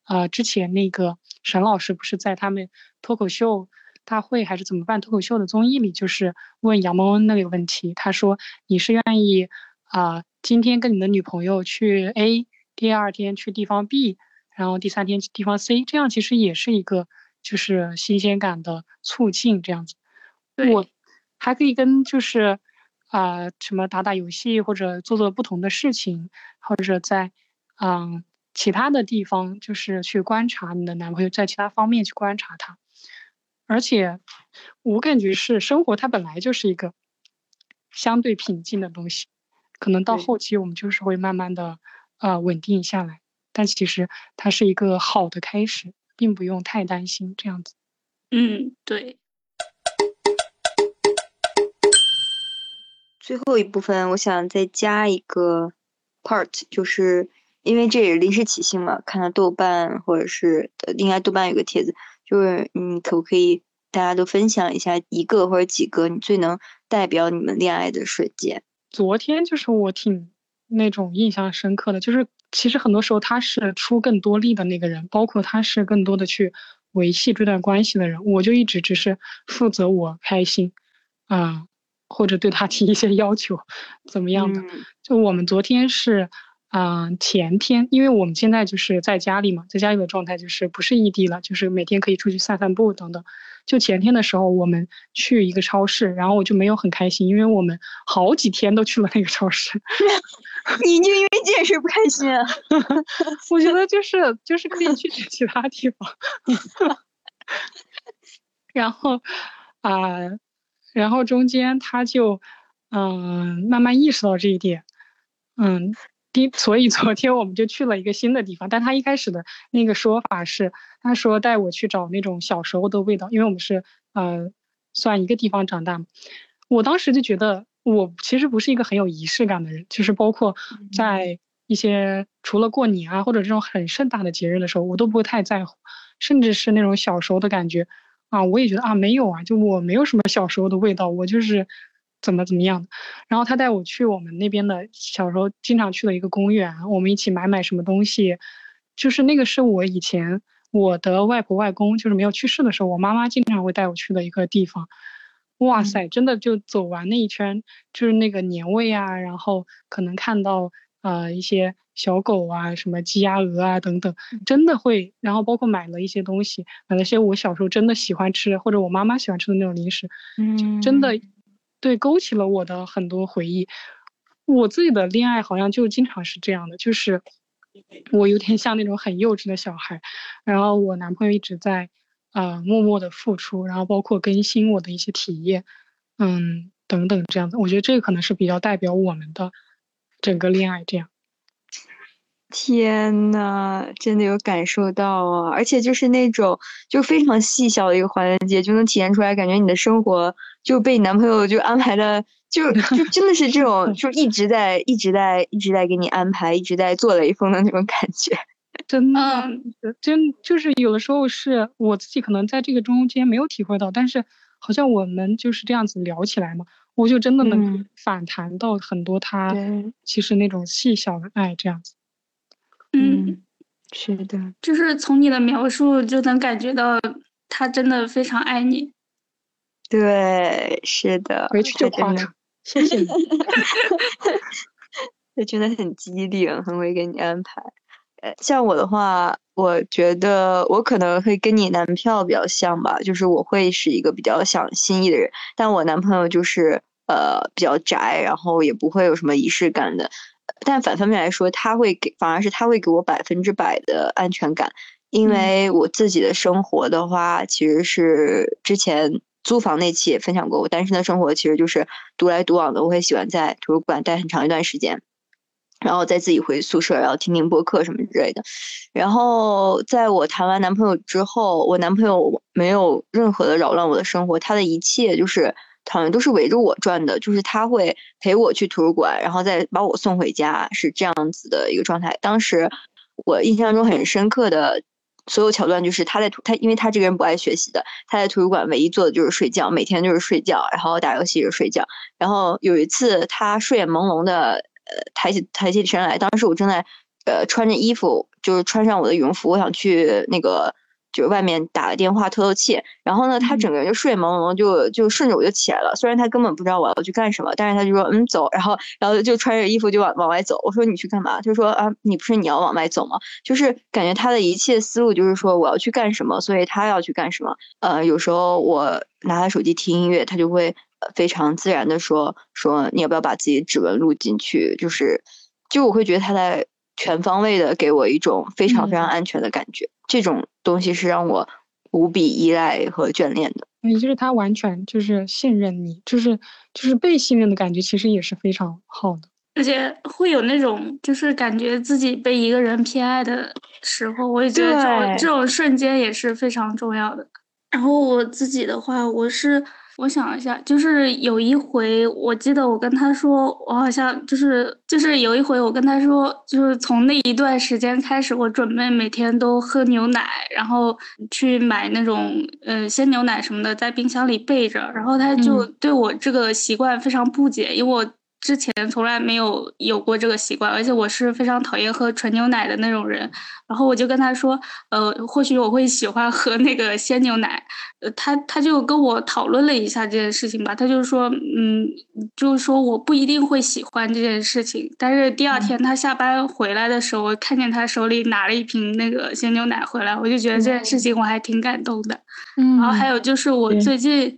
呃，之前那个沈老师不是在他们脱口秀大会还是怎么办脱口秀的综艺里，就是问杨蒙恩那个问题。他说：“你是愿意啊，今天跟你的女朋友去 A，第二天去地方 B，然后第三天去地方 C，这样其实也是一个就是新鲜感的促进，这样子。我还可以跟就是啊什么打打游戏或者做做不同的事情，或者在嗯。”其他的地方就是去观察你的男朋友，在其他方面去观察他，而且我感觉是生活它本来就是一个相对平静的东西，可能到后期我们就是会慢慢的呃稳定下来，但其实它是一个好的开始，并不用太担心这样子。嗯，对。最后一部分我想再加一个 part，就是。因为这也是临时起兴嘛，看到豆瓣或者是应该豆瓣有个帖子，就是你可不可以大家都分享一下一个或者几个你最能代表你们恋爱的瞬间。昨天就是我挺那种印象深刻的，就是其实很多时候他是出更多力的那个人，包括他是更多的去维系这段关系的人，我就一直只是负责我开心，啊，或者对他提一些要求，怎么样的？就我们昨天是。嗯，前天，因为我们现在就是在家里嘛，在家里的状态就是不是异地了，就是每天可以出去散散步等等。就前天的时候，我们去一个超市，然后我就没有很开心，因为我们好几天都去了那个超市。你就因为这件事不开心？啊？我觉得就是就是可以去 其他地方。然后啊，然后中间他就嗯慢慢意识到这一点，嗯。第，所以昨天我们就去了一个新的地方，但他一开始的那个说法是，他说带我去找那种小时候的味道，因为我们是呃算一个地方长大嘛。我当时就觉得我其实不是一个很有仪式感的人，就是包括在一些除了过年啊或者这种很盛大的节日的时候，我都不会太在乎，甚至是那种小时候的感觉啊，我也觉得啊没有啊，就我没有什么小时候的味道，我就是。怎么怎么样的？然后他带我去我们那边的小时候经常去的一个公园，我们一起买买什么东西。就是那个是我以前我的外婆外公就是没有去世的时候，我妈妈经常会带我去的一个地方。哇塞，真的就走完那一圈，就是那个年味啊，然后可能看到呃一些小狗啊，什么鸡鸭鹅啊等等，真的会。然后包括买了一些东西，买了些我小时候真的喜欢吃或者我妈妈喜欢吃的那种零食，嗯，真的。对，勾起了我的很多回忆。我自己的恋爱好像就经常是这样的，就是我有点像那种很幼稚的小孩，然后我男朋友一直在呃默默的付出，然后包括更新我的一些体验，嗯，等等这样子。我觉得这个可能是比较代表我们的整个恋爱这样。天呐，真的有感受到啊！而且就是那种就非常细小的一个环节，就能体现出来，感觉你的生活就被你男朋友就安排的，就就真的是这种，就一直在一直在一直在给你安排，一直在做雷锋的那种感觉。真的，真就是有的时候是我自己可能在这个中间没有体会到，但是好像我们就是这样子聊起来嘛，我就真的能反弹到很多他其实那种细小的爱这样子。嗯，是的，就是从你的描述就能感觉到他真的非常爱你。对，是的，回去就夸他，谢谢你。他真的很机灵，很会给你安排。呃，像我的话，我觉得我可能会跟你男票比较像吧，就是我会是一个比较想心意的人，但我男朋友就是呃比较宅，然后也不会有什么仪式感的。但反方面来说，他会给，反而是他会给我百分之百的安全感，因为我自己的生活的话，其实是之前租房那期也分享过，我单身的生活其实就是独来独往的，我会喜欢在图书馆待很长一段时间，然后再自己回宿舍，然后听听播客什么之类的。然后在我谈完男朋友之后，我男朋友没有任何的扰乱我的生活，他的一切就是。好像都是围着我转的，就是他会陪我去图书馆，然后再把我送回家，是这样子的一个状态。当时我印象中很深刻的所有桥段，就是他在图他，因为他这个人不爱学习的，他在图书馆唯一做的就是睡觉，每天就是睡觉，然后打游戏就睡觉。然后有一次他睡眼朦胧的，呃，抬起抬起身来，当时我正在呃穿着衣服，就是穿上我的羽绒服，我想去那个。就是外面打个电话透透气，然后呢，他整个人就睡眼朦胧，就就顺着我就起来了。虽然他根本不知道我要去干什么，但是他就说嗯走，然后然后就穿着衣服就往往外走。我说你去干嘛？就说啊你不是你要往外走吗？就是感觉他的一切思路就是说我要去干什么，所以他要去干什么。呃，有时候我拿他手机听音乐，他就会非常自然的说说你要不要把自己的指纹录进去？就是就我会觉得他在。全方位的给我一种非常非常安全的感觉，这种东西是让我无比依赖和眷恋的。也就是他完全就是信任你，就是就是被信任的感觉，其实也是非常好的。而且会有那种就是感觉自己被一个人偏爱的时候，我也觉得这种这种瞬间也是非常重要的。然后我自己的话，我是。我想一下，就是有一回，我记得我跟他说，我好像就是就是有一回，我跟他说，就是从那一段时间开始，我准备每天都喝牛奶，然后去买那种呃鲜牛奶什么的，在冰箱里备着。然后他就对我这个习惯非常不解，因为我。之前从来没有有过这个习惯，而且我是非常讨厌喝纯牛奶的那种人。然后我就跟他说，呃，或许我会喜欢喝那个鲜牛奶。呃，他他就跟我讨论了一下这件事情吧，他就说，嗯，就是说我不一定会喜欢这件事情。但是第二天他下班回来的时候，我看见他手里拿了一瓶那个鲜牛奶回来，我就觉得这件事情我还挺感动的。嗯，然后还有就是我最近，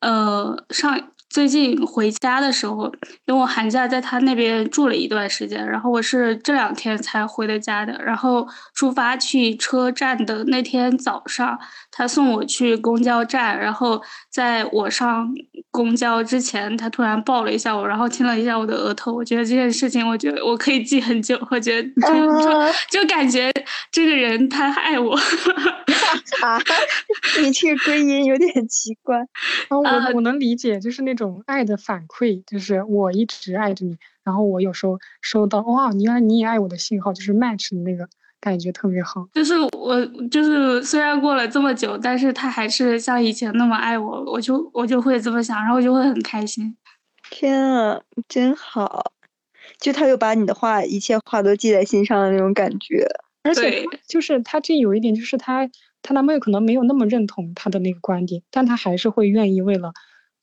呃，上。最近回家的时候，因为我寒假在他那边住了一段时间，然后我是这两天才回的家的。然后出发去车站的那天早上，他送我去公交站，然后在我上公交之前，他突然抱了一下我，然后亲了一下我的额头。我觉得这件事情，我觉得我可以记很久。我觉得就就 就感觉这个人他爱我。啊，你这个归因有点奇怪。啊，我我能理解，就是那种爱的反馈，就是我一直爱着你，然后我有时候收到哇，原来你也爱我的信号，就是 match 的那个感觉特别好。就是我就是虽然过了这么久，但是他还是像以前那么爱我，我就我就会这么想，然后我就会很开心。天啊，真好！就他又把你的话一切话都记在心上的那种感觉。而且就是他这有一点，就是他。她男朋友可能没有那么认同她的那个观点，但他还是会愿意为了，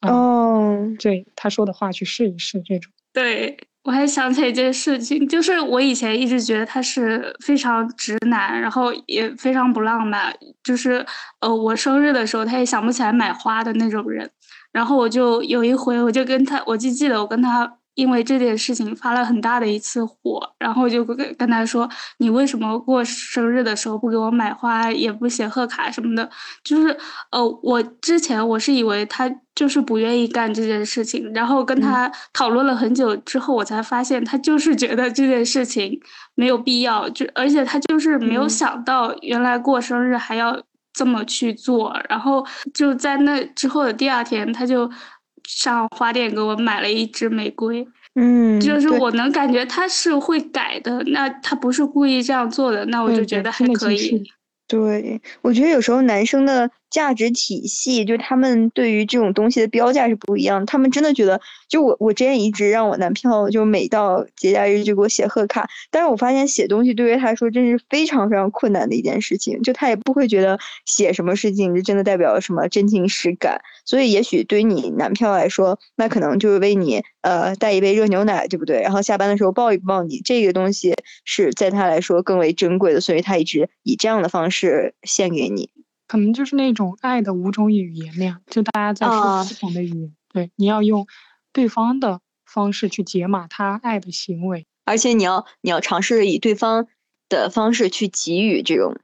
哦，对他说的话去试一试这种。对我还想起一件事情，就是我以前一直觉得他是非常直男，然后也非常不浪漫，就是呃，我生日的时候他也想不起来买花的那种人。然后我就有一回，我就跟他，我就记得我跟他。因为这件事情发了很大的一次火，然后就跟跟他说：“你为什么过生日的时候不给我买花，也不写贺卡什么的？”就是呃，我之前我是以为他就是不愿意干这件事情，然后跟他讨论了很久之后，我才发现他就是觉得这件事情没有必要，就而且他就是没有想到原来过生日还要这么去做，然后就在那之后的第二天，他就。上花店给我买了一支玫瑰，嗯，就是我能感觉他是会改的，那他不是故意这样做的，那我就觉得还可以。对，我觉得有时候男生的。价值体系，就他们对于这种东西的标价是不一样。他们真的觉得，就我我之前一直让我男票，就每到节假日就给我写贺卡。但是我发现写东西对于他来说真是非常非常困难的一件事情。就他也不会觉得写什么事情就真的代表什么真情实感。所以也许对于你男票来说，那可能就是为你呃带一杯热牛奶，对不对？然后下班的时候抱一抱你，这个东西是在他来说更为珍贵的，所以他一直以这样的方式献给你。可能就是那种爱的五种语言那样，就大家在说不同的语言。对，你要用对方的方式去解码他爱的行为，而且你要你要尝试以对方的方式去给予这种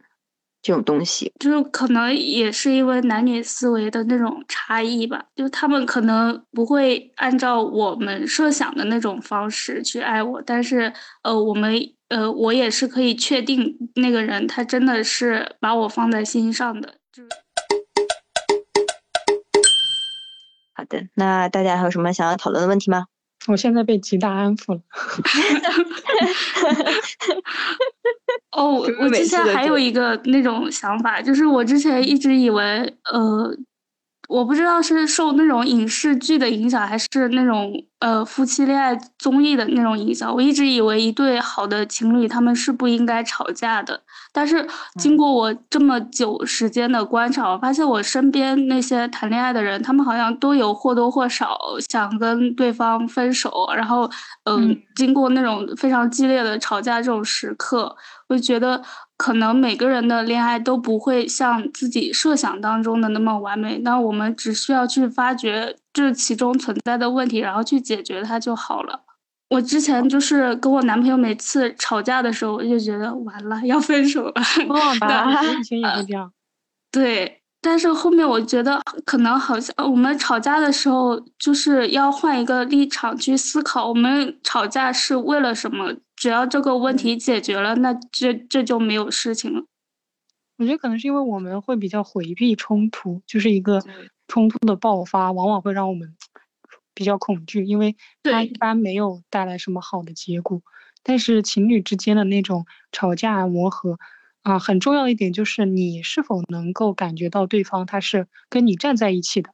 这种东西。就是可能也是因为男女思维的那种差异吧，就他们可能不会按照我们设想的那种方式去爱我，但是呃，我们。呃，我也是可以确定那个人，他真的是把我放在心上的。好的，那大家还有什么想要讨论的问题吗？我现在被极大安抚了。哦，我之前还有一个那种想法，就是我之前一直以为，呃。我不知道是受那种影视剧的影响，还是那种呃夫妻恋爱综艺的那种影响。我一直以为一对好的情侣他们是不应该吵架的，但是经过我这么久时间的观察，我发现我身边那些谈恋爱的人，他们好像都有或多或少想跟对方分手，然后嗯，经过那种非常激烈的吵架这种时刻，我就觉得。可能每个人的恋爱都不会像自己设想当中的那么完美，那我们只需要去发掘这其中存在的问题，然后去解决它就好了。我之前就是跟我男朋友每次吵架的时候，我就觉得完了要分手了。哦，我以前也是这样。对，但是后面我觉得可能好像我们吵架的时候就是要换一个立场去思考，我们吵架是为了什么？只要这个问题解决了，那这这就没有事情了。我觉得可能是因为我们会比较回避冲突，就是一个冲突的爆发，往往会让我们比较恐惧，因为它一般没有带来什么好的结果。但是情侣之间的那种吵架磨合啊，很重要一点就是你是否能够感觉到对方他是跟你站在一起的。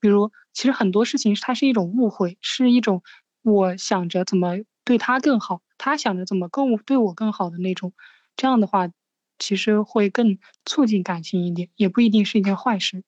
比如，其实很多事情它是一种误会，是一种我想着怎么对他更好，他想着怎么更对我更好的那种。这样的话，其实会更促进感情一点，也不一定是一件坏事。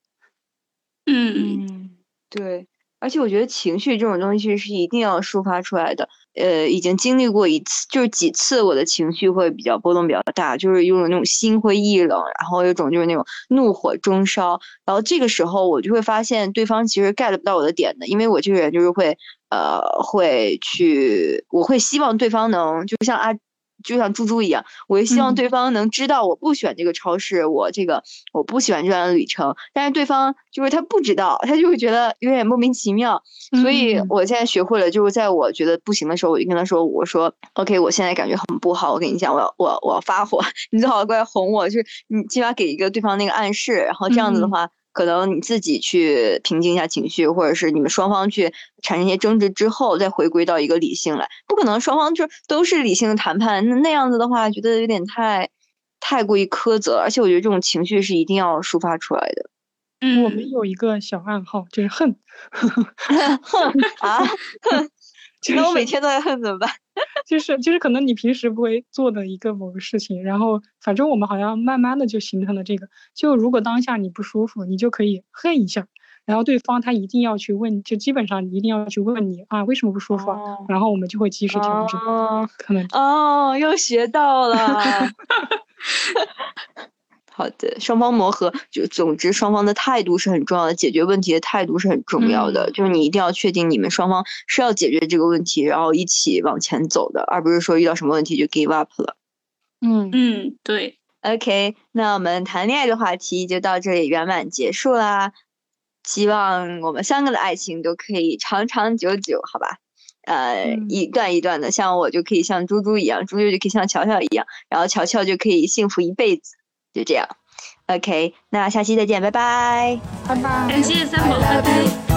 嗯嗯，对。而且我觉得情绪这种东西是一定要抒发出来的。呃，已经经历过一次，就是几次，我的情绪会比较波动比较大，就是有种那种心灰意冷，然后有种就是那种怒火中烧。然后这个时候我就会发现对方其实 get 不到我的点的，因为我这个人就是会呃会去，我会希望对方能就像阿。就像猪猪一样，我也希望对方能知道我不喜欢这个超市，我这个我不喜欢这段旅程。但是对方就是他不知道，他就会觉得有点莫名其妙。所以我现在学会了，就是在我觉得不行的时候，我就跟他说：“我说，OK，我现在感觉很不好，我跟你讲，我要我我要发火，你最好过来哄我，就是你起码给一个对方那个暗示，然后这样子的话。”可能你自己去平静一下情绪，或者是你们双方去产生一些争执之后，再回归到一个理性来。不可能双方就都是理性的谈判，那那样子的话，觉得有点太太过于苛责。而且我觉得这种情绪是一定要抒发出来的。嗯，我们有一个小暗号，就是恨。恨啊！恨。那我每天都在恨怎么办？就是就是可能你平时不会做的一个某个事情，然后反正我们好像慢慢的就形成了这个。就如果当下你不舒服，你就可以恨一下，然后对方他一定要去问，就基本上一定要去问你啊，为什么不舒服啊？然后我们就会及时调整。可能哦，又学到了。好的，双方磨合，就总之双方的态度是很重要的，解决问题的态度是很重要的。就是你一定要确定你们双方是要解决这个问题，然后一起往前走的，而不是说遇到什么问题就 give up 了。嗯嗯，对。OK，那我们谈恋爱的话题就到这里圆满结束啦。希望我们三个的爱情都可以长长久久，好吧？呃，一段一段的，像我就可以像猪猪一样，猪猪就可以像乔乔一样，然后乔乔就可以幸福一辈子。就这样。Ok 那下期再见拜拜。拜拜。感谢三宝拜拜